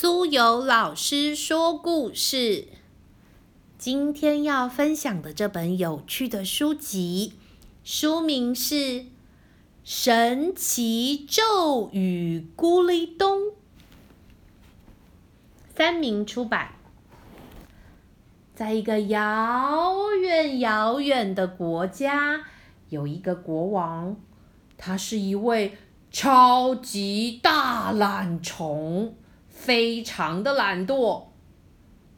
苏有老师说故事。今天要分享的这本有趣的书籍，书名是《神奇咒语咕哩咚》，三明出版。在一个遥远遥远的国家，有一个国王，他是一位超级大懒虫。非常的懒惰，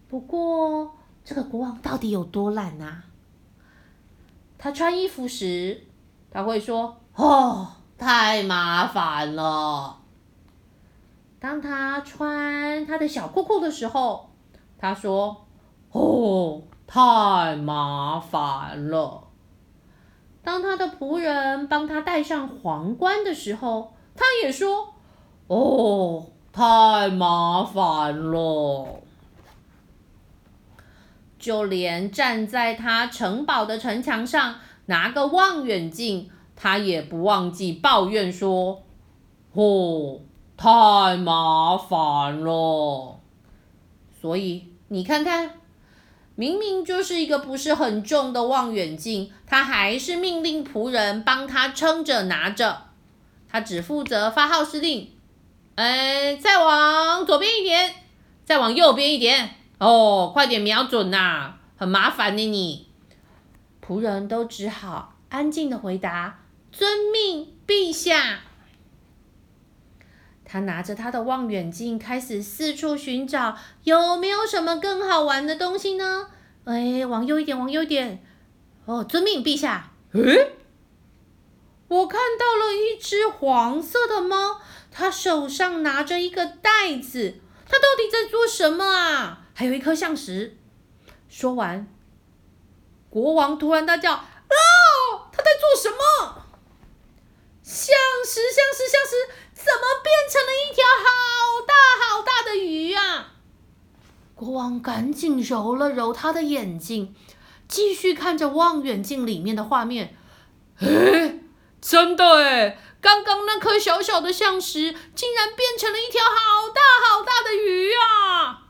不过这个国王到底有多懒呢？他穿衣服时，他会说：“哦，太麻烦了。”当他穿他的小裤裤的时候，他说：“哦，太麻烦了。”当他的仆人帮他戴上皇冠的时候，他也说：“哦。”太麻烦了，就连站在他城堡的城墙上拿个望远镜，他也不忘记抱怨说：“哦，太麻烦了。”所以你看看，明明就是一个不是很重的望远镜，他还是命令仆人帮他撑着拿着，他只负责发号施令。哎，再往左边一点，再往右边一点哦，快点瞄准呐，很麻烦呢你。仆人都只好安静的回答：“遵命，陛下。”他拿着他的望远镜，开始四处寻找，有没有什么更好玩的东西呢？哎，往右一点，往右一点。哦，遵命，陛下。诶，我看到了一只黄色的猫。他手上拿着一个袋子，他到底在做什么啊？还有一颗橡石。说完，国王突然大叫：“啊！他在做什么？橡石，橡石，橡石，怎么变成了一条好大好大的鱼啊？”国王赶紧揉了揉他的眼睛，继续看着望远镜里面的画面。真的哎！刚刚那颗小小的象石，竟然变成了一条好大好大的鱼啊！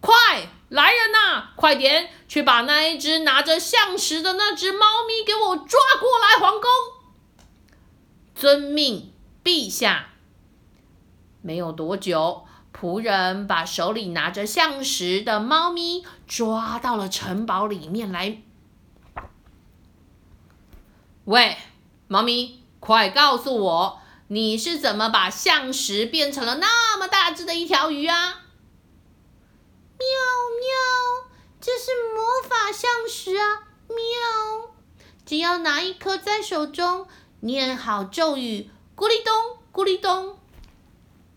快来人呐，快点去把那一只拿着象石的那只猫咪给我抓过来皇宫！遵命，陛下。没有多久，仆人把手里拿着象石的猫咪抓到了城堡里面来。喂，猫咪。快告诉我，你是怎么把象石变成了那么大只的一条鱼啊？喵喵，这是魔法象石啊！喵，只要拿一颗在手中，念好咒语，咕哩咚，咕哩咚，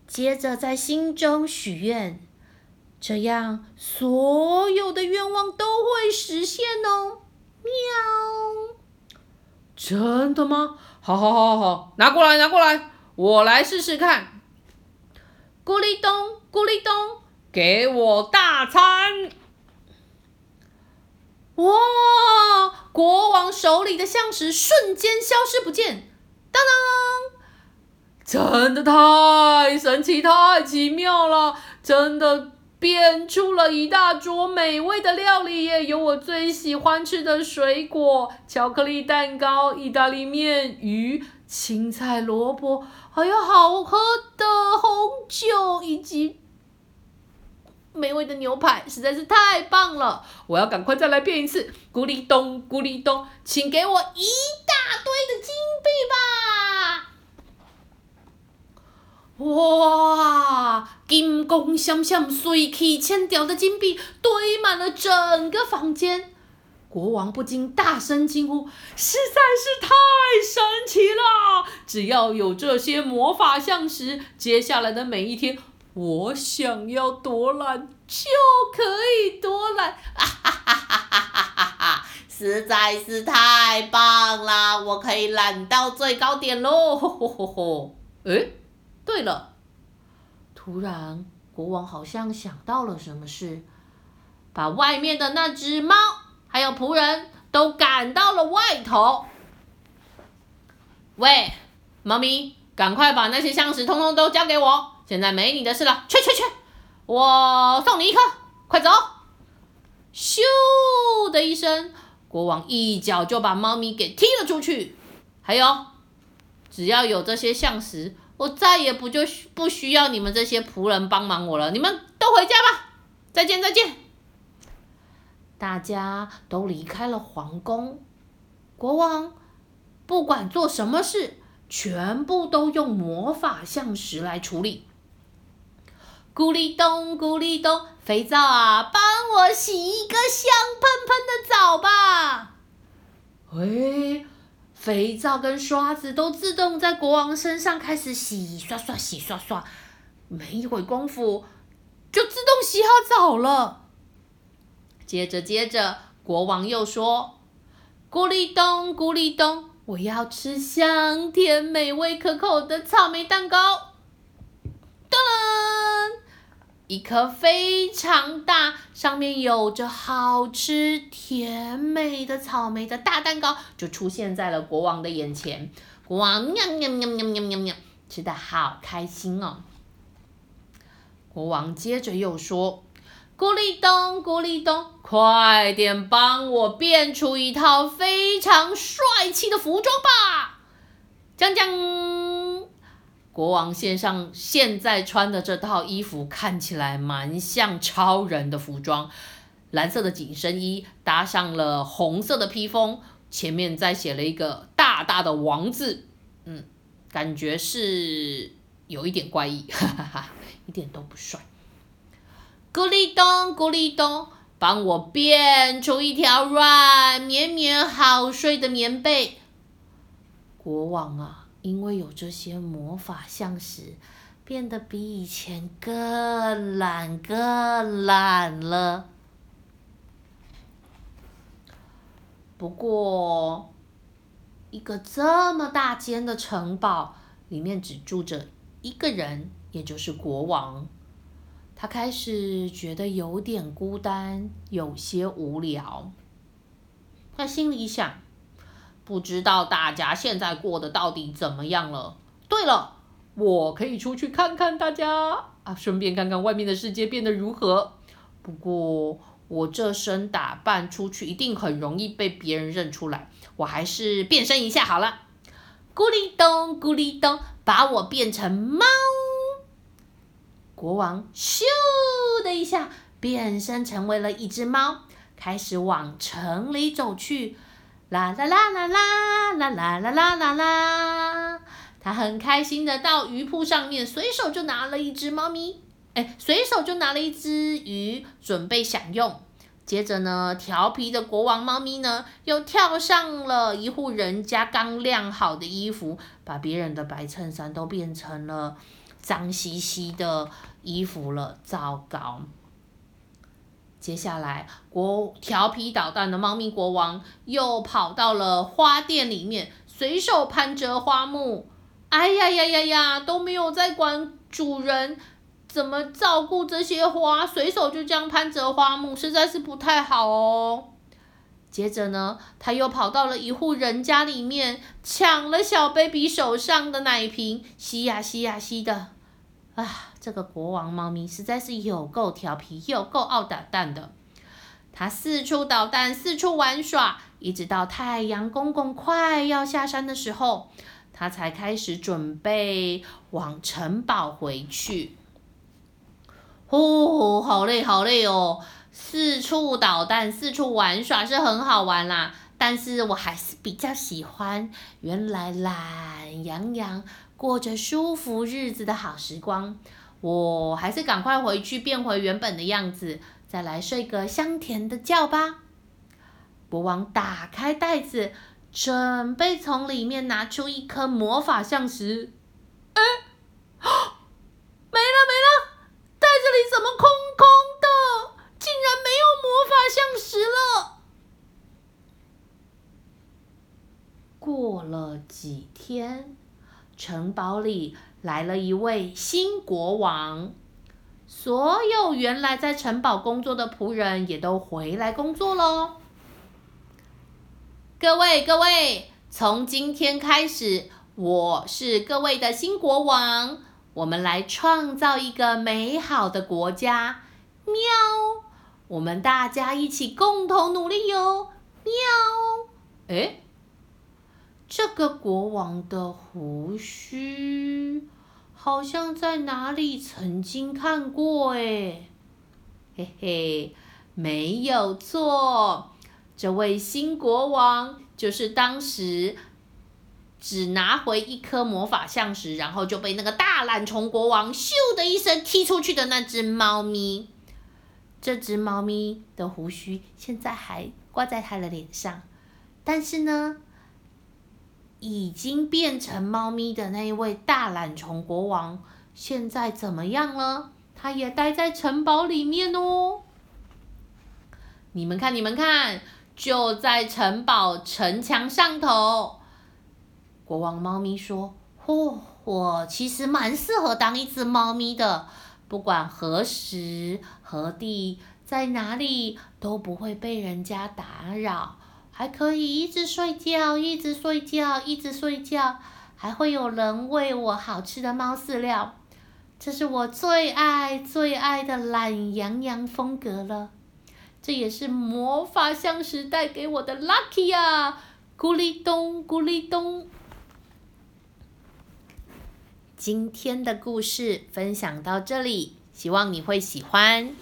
接着在心中许愿，这样所有的愿望都会实现哦！喵，真的吗？好好好好好，拿过来拿过来，我来试试看。咕哩咚咕哩咚，给我大餐！哇，国王手里的象石瞬间消失不见，当当，真的太神奇太奇妙了，真的。变出了一大桌美味的料理耶，有我最喜欢吃的水果、巧克力蛋糕、意大利面、鱼、青菜、萝卜，还有好喝的红酒以及美味的牛排，实在是太棒了！我要赶快再来变一次，咕哩咚，咕哩咚，请给我一大堆的金币吧！哇，金光闪闪、水气千条的金币堆满了整个房间，国王不禁大声惊呼：“实在是太神奇了！只要有这些魔法橡石，接下来的每一天，我想要多懒就可以多懒！”哈哈哈哈哈哈哈！实在是太棒了，我可以懒到最高点喽！吼吼吼吼！诶。对了，突然国王好像想到了什么事，把外面的那只猫还有仆人都赶到了外头。喂，猫咪，赶快把那些橡石通通都交给我！现在没你的事了，去去去！我送你一颗，快走！咻的一声，国王一脚就把猫咪给踢了出去。还有，只要有这些象石，我再也不就不需要你们这些仆人帮忙我了。你们都回家吧，再见再见。大家都离开了皇宫，国王不管做什么事，全部都用魔法象石来处理。咕哩咚，咕哩咚，肥皂啊，帮我洗一个香喷喷的澡吧！喂，肥皂跟刷子都自动在国王身上开始洗刷刷，洗刷刷，没一会功夫就自动洗好澡了。接着，接着，国王又说：“咕哩咚，咕哩咚，我要吃香甜、美味、可口的草莓蛋糕。”噔。一颗非常大，上面有着好吃甜美的草莓的大蛋糕就出现在了国王的眼前。国王喵喵喵喵喵喵喵，吃的好开心哦。国王接着又说：“咕哩咚，咕哩咚，快点帮我变出一套非常帅气的服装吧！”将将。国王献上现在穿的这套衣服，看起来蛮像超人的服装。蓝色的紧身衣搭上了红色的披风，前面再写了一个大大的王字。嗯，感觉是有一点怪异，哈哈哈，一点都不帅。咕哩咚，咕哩咚，帮我变出一条软绵绵、好睡的棉被。国王啊！因为有这些魔法象石，变得比以前更懒、更懒了。不过，一个这么大间的城堡里面只住着一个人，也就是国王。他开始觉得有点孤单，有些无聊。他心里想。不知道大家现在过得到底怎么样了？对了，我可以出去看看大家啊，顺便看看外面的世界变得如何。不过我这身打扮出去一定很容易被别人认出来，我还是变身一下好了。咕哩咚，咕哩咚，把我变成猫。国王咻的一下变身成为了一只猫，开始往城里走去。啦啦啦啦啦啦啦啦啦啦啦！他很开心的到鱼铺上面，随手就拿了一只猫咪，哎，随手就拿了一只鱼，准备享用。接着呢，调皮的国王猫咪呢，又跳上了一户人家刚晾好的衣服，把别人的白衬衫都变成了脏兮兮的衣服了，糟糕！接下来，国调皮捣蛋的猫咪国王又跑到了花店里面，随手攀折花木。哎呀呀呀呀，都没有在管主人怎么照顾这些花，随手就这样攀折花木，实在是不太好哦。接着呢，他又跑到了一户人家里面，抢了小 baby 手上的奶瓶，吸呀吸呀吸的。啊，这个国王猫咪实在是有够调皮，又够傲胆蛋的。它四处捣蛋，四处玩耍，一直到太阳公公快要下山的时候，它才开始准备往城堡回去。呼，好累，好累哦！四处捣蛋，四处玩耍是很好玩啦，但是我还是比较喜欢原来懒洋洋。过着舒服日子的好时光，我还是赶快回去变回原本的样子，再来睡个香甜的觉吧。国王打开袋子，准备从里面拿出一颗魔法象石。哎，没了没了，袋子里怎么空空的？竟然没有魔法象石了。过了几天。城堡里来了一位新国王，所有原来在城堡工作的仆人也都回来工作喽。各位各位，从今天开始，我是各位的新国王，我们来创造一个美好的国家。喵！我们大家一起共同努力哟。喵！哎，这个国王的胡须好像在哪里曾经看过哎。嘿嘿，没有错，这位新国王就是当时只拿回一颗魔法象石，然后就被那个大懒虫国王咻的一声踢出去的那只猫咪。这只猫咪的胡须现在还挂在它的脸上，但是呢，已经变成猫咪的那一位大懒虫国王现在怎么样了？他也待在城堡里面哦。你们看，你们看，就在城堡城墙上头。国王猫咪说：“嚯，我其实蛮适合当一只猫咪的，不管何时何地，在哪里都不会被人家打扰，还可以一直睡觉，一直睡觉，一直睡觉，还会有人喂我好吃的猫饲料。”这是我最爱最爱的懒洋洋风格了，这也是魔法象石带给我的 lucky 啊！咕哩咚，咕哩咚。今天的故事分享到这里，希望你会喜欢。